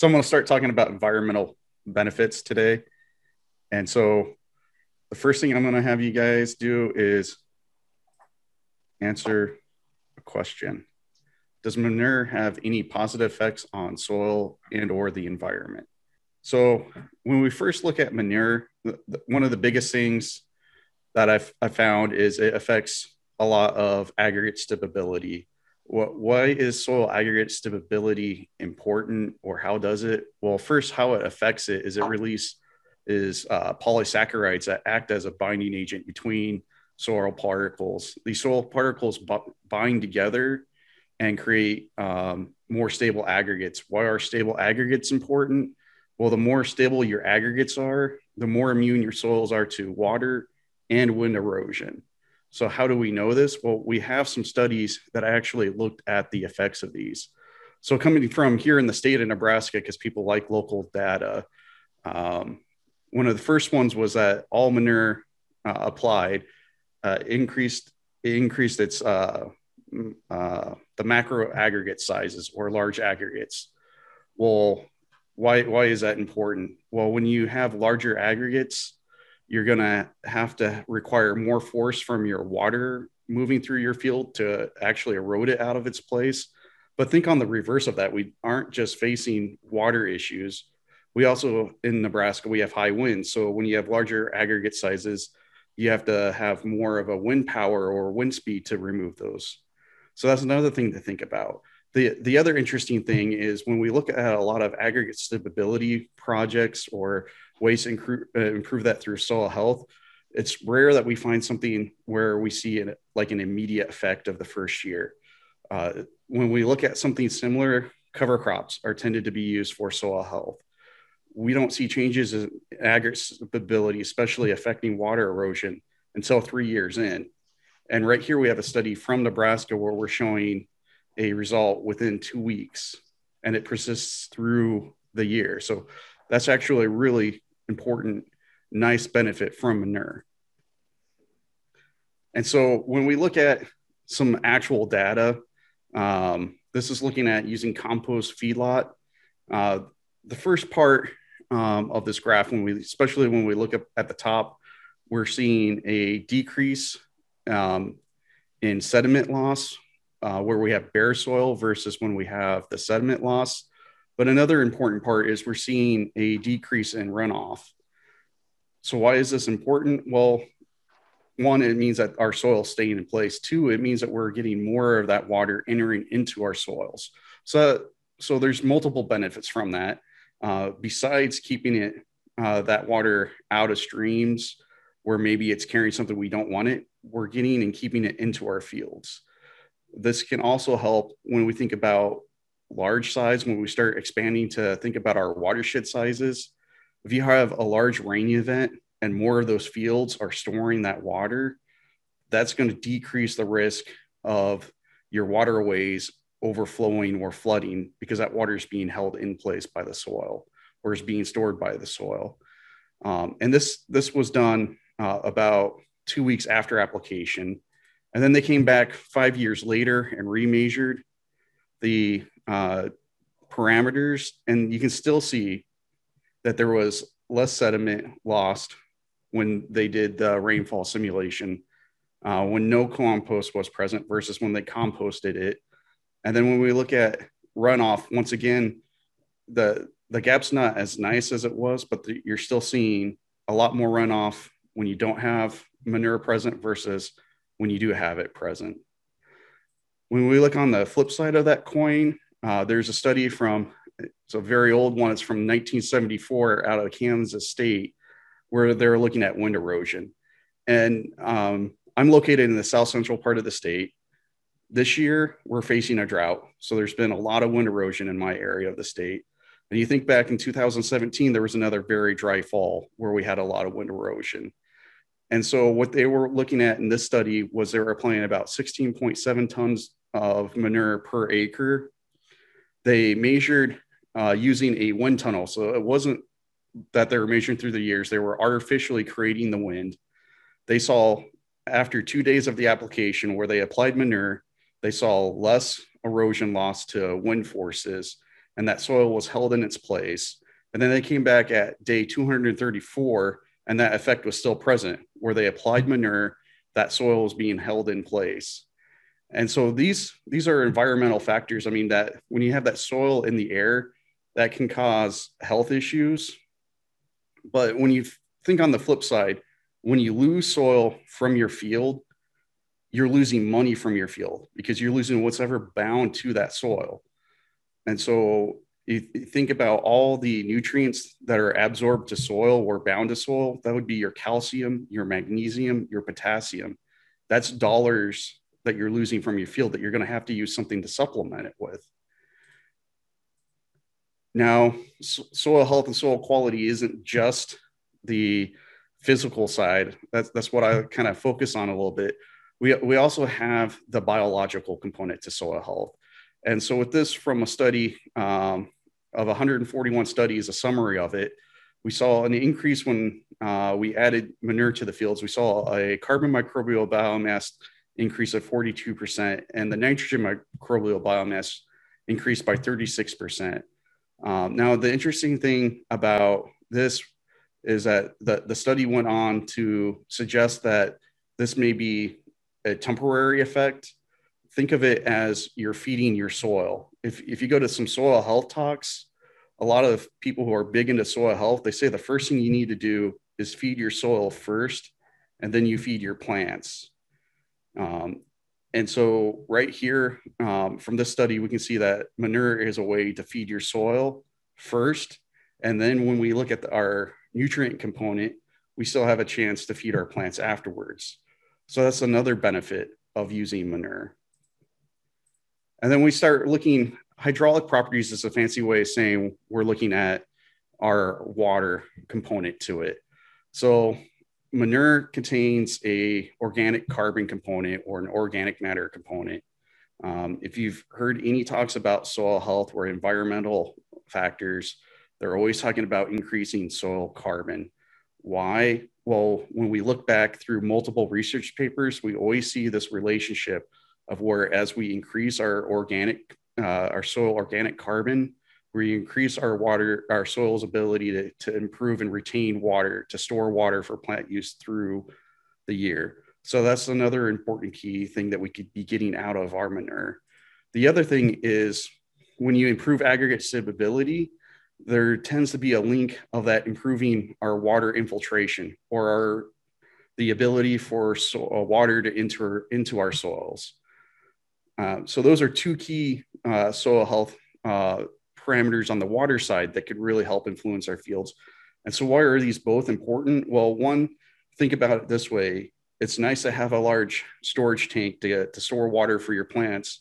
So I'm going to start talking about environmental benefits today. And so the first thing I'm going to have you guys do is answer a question. Does manure have any positive effects on soil and or the environment? So when we first look at manure, one of the biggest things that I've I found is it affects a lot of aggregate stability. What, why is soil aggregate stability important or how does it? Well, first, how it affects it is it release is uh, polysaccharides that act as a binding agent between soil particles. These soil particles b- bind together and create um, more stable aggregates. Why are stable aggregates important? Well, the more stable your aggregates are, the more immune your soils are to water and wind erosion. So, how do we know this? Well, we have some studies that actually looked at the effects of these. So, coming from here in the state of Nebraska, because people like local data, um, one of the first ones was that all manure uh, applied uh, increased increased its uh, uh, the macro aggregate sizes or large aggregates. Well, why why is that important? Well, when you have larger aggregates, you're going to have to require more force from your water moving through your field to actually erode it out of its place. But think on the reverse of that. We aren't just facing water issues. We also, in Nebraska, we have high winds. So when you have larger aggregate sizes, you have to have more of a wind power or wind speed to remove those. So that's another thing to think about. The, the other interesting thing is when we look at a lot of aggregate stability projects or ways to improve, uh, improve that through soil health, it's rare that we find something where we see it like an immediate effect of the first year. Uh, when we look at something similar, cover crops are tended to be used for soil health. We don't see changes in aggregate stability, especially affecting water erosion, until three years in. And right here, we have a study from Nebraska where we're showing a result within two weeks and it persists through the year. So that's actually really important, nice benefit from manure. And so when we look at some actual data, um, this is looking at using compost feedlot. Uh, the first part um, of this graph, when we, especially when we look up at the top, we're seeing a decrease um, in sediment loss uh, where we have bare soil versus when we have the sediment loss. But another important part is we're seeing a decrease in runoff. So why is this important? Well, one, it means that our soil is staying in place. Two, it means that we're getting more of that water entering into our soils. So, so there's multiple benefits from that. Uh, besides keeping it uh, that water out of streams where maybe it's carrying something we don't want it, we're getting and keeping it into our fields. This can also help when we think about large size, when we start expanding to think about our watershed sizes. If you have a large rain event and more of those fields are storing that water, that's going to decrease the risk of your waterways overflowing or flooding because that water is being held in place by the soil or is being stored by the soil. Um, and this this was done uh, about two weeks after application. And then they came back five years later and remeasured the uh, parameters, and you can still see that there was less sediment lost when they did the rainfall simulation, uh, when no compost was present versus when they composted it. And then when we look at runoff, once again, the the gap's not as nice as it was, but the, you're still seeing a lot more runoff when you don't have manure present versus when you do have it present. When we look on the flip side of that coin, uh, there's a study from, it's a very old one, it's from 1974 out of Kansas State, where they're looking at wind erosion. And um, I'm located in the south central part of the state. This year, we're facing a drought. So there's been a lot of wind erosion in my area of the state. And you think back in 2017, there was another very dry fall where we had a lot of wind erosion. And so what they were looking at in this study was they were applying about 16.7 tons of manure per acre. They measured uh, using a wind tunnel. So it wasn't that they were measuring through the years, they were artificially creating the wind. They saw after two days of the application where they applied manure, they saw less erosion loss to wind forces and that soil was held in its place. And then they came back at day 234 and that effect was still present where they applied manure, that soil was being held in place. And so these these are environmental factors. I mean that when you have that soil in the air, that can cause health issues. But when you think on the flip side, when you lose soil from your field, you're losing money from your field because you're losing what's ever bound to that soil. And so you think about all the nutrients that are absorbed to soil or bound to soil, that would be your calcium, your magnesium, your potassium. That's dollars that you're losing from your field that you're going to have to use something to supplement it with. Now, soil health and soil quality isn't just the physical side. That's that's what I kind of focus on a little bit. We we also have the biological component to soil health, and so with this from a study um, of 141 studies, a summary of it, we saw an increase when uh, we added manure to the fields. We saw a carbon microbial biomass increase of 42%, and the nitrogen microbial biomass increased by 36%. Um, now, the interesting thing about this is that the, the study went on to suggest that this may be a temporary effect. Think of it as you're feeding your soil. If, if you go to some soil health talks, a lot of people who are big into soil health, they say the first thing you need to do is feed your soil first, and then you feed your plants. Um, and so, right here um, from this study, we can see that manure is a way to feed your soil first. And then, when we look at the, our nutrient component, we still have a chance to feed our plants afterwards. So, that's another benefit of using manure. And then we start looking, hydraulic properties is a fancy way of saying we're looking at our water component to it. So, manure contains a organic carbon component or an organic matter component. Um, if you've heard any talks about soil health or environmental factors, they're always talking about increasing soil carbon. Why? Well, when we look back through multiple research papers, we always see this relationship of where as we increase our organic, uh, our soil organic carbon, we increase our water, our soil's ability to, to improve and retain water, to store water for plant use through the year. So that's another important key thing that we could be getting out of our manure. The other thing is when you improve aggregate stability, there tends to be a link of that improving our water infiltration or our the ability for so, uh, water to enter into our soils. Uh, so those are two key uh, soil health uh, parameters on the water side that could really help influence our fields. And so, why are these both important? Well, one, think about it this way it's nice to have a large storage tank to, to store water for your plants.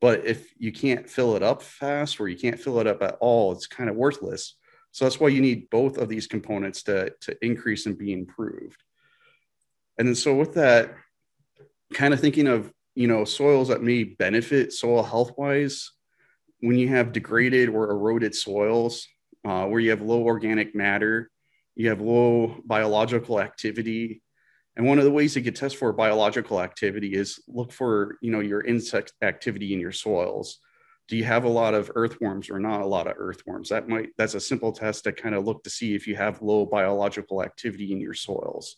But if you can't fill it up fast or you can't fill it up at all, it's kind of worthless. So that's why you need both of these components to, to increase and be improved. And then so with that, kind of thinking of you know soils that may benefit soil health wise when you have degraded or eroded soils uh, where you have low organic matter, you have low biological activity. And one of the ways you could test for biological activity is look for, you know, your insect activity in your soils. Do you have a lot of earthworms or not a lot of earthworms? That might that's a simple test to kind of look to see if you have low biological activity in your soils.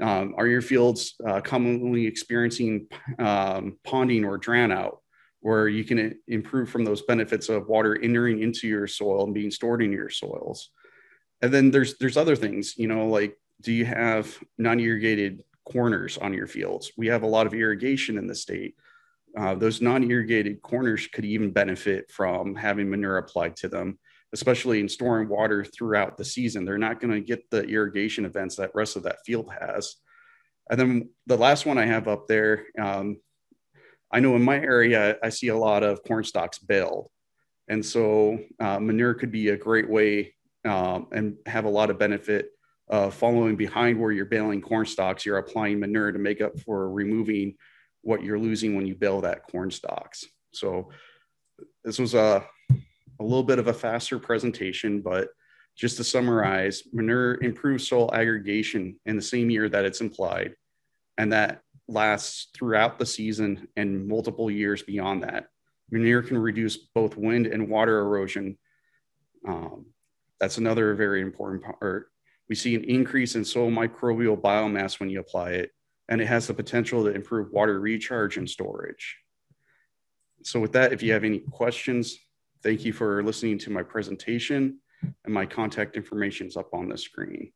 Um, are your fields uh, commonly experiencing um, ponding or drown out? Where you can improve from those benefits of water entering into your soil and being stored in your soils. And then there's there's other things, you know, like do you have non-irrigated corners on your fields? We have a lot of irrigation in the state. Uh, those non-irrigated corners could even benefit from having manure applied to them, especially in storing water throughout the season. They're not going to get the irrigation events that rest of that field has. And then the last one I have up there, um, I know in my area, I see a lot of corn stalks baled. And so uh, manure could be a great way um, and have a lot of benefit following behind where you're baling corn stalks. You're applying manure to make up for removing what you're losing when you bale that corn stalks. So this was a, a little bit of a faster presentation, but just to summarize, manure improves soil aggregation in the same year that it's implied, and that lasts throughout the season and multiple years beyond that. Manure can reduce both wind and water erosion. Um, that's another very important part. We see an increase in soil microbial biomass when you apply it, and it has the potential to improve water recharge and storage. So with that, if you have any questions, thank you for listening to my presentation and my contact information is up on the screen.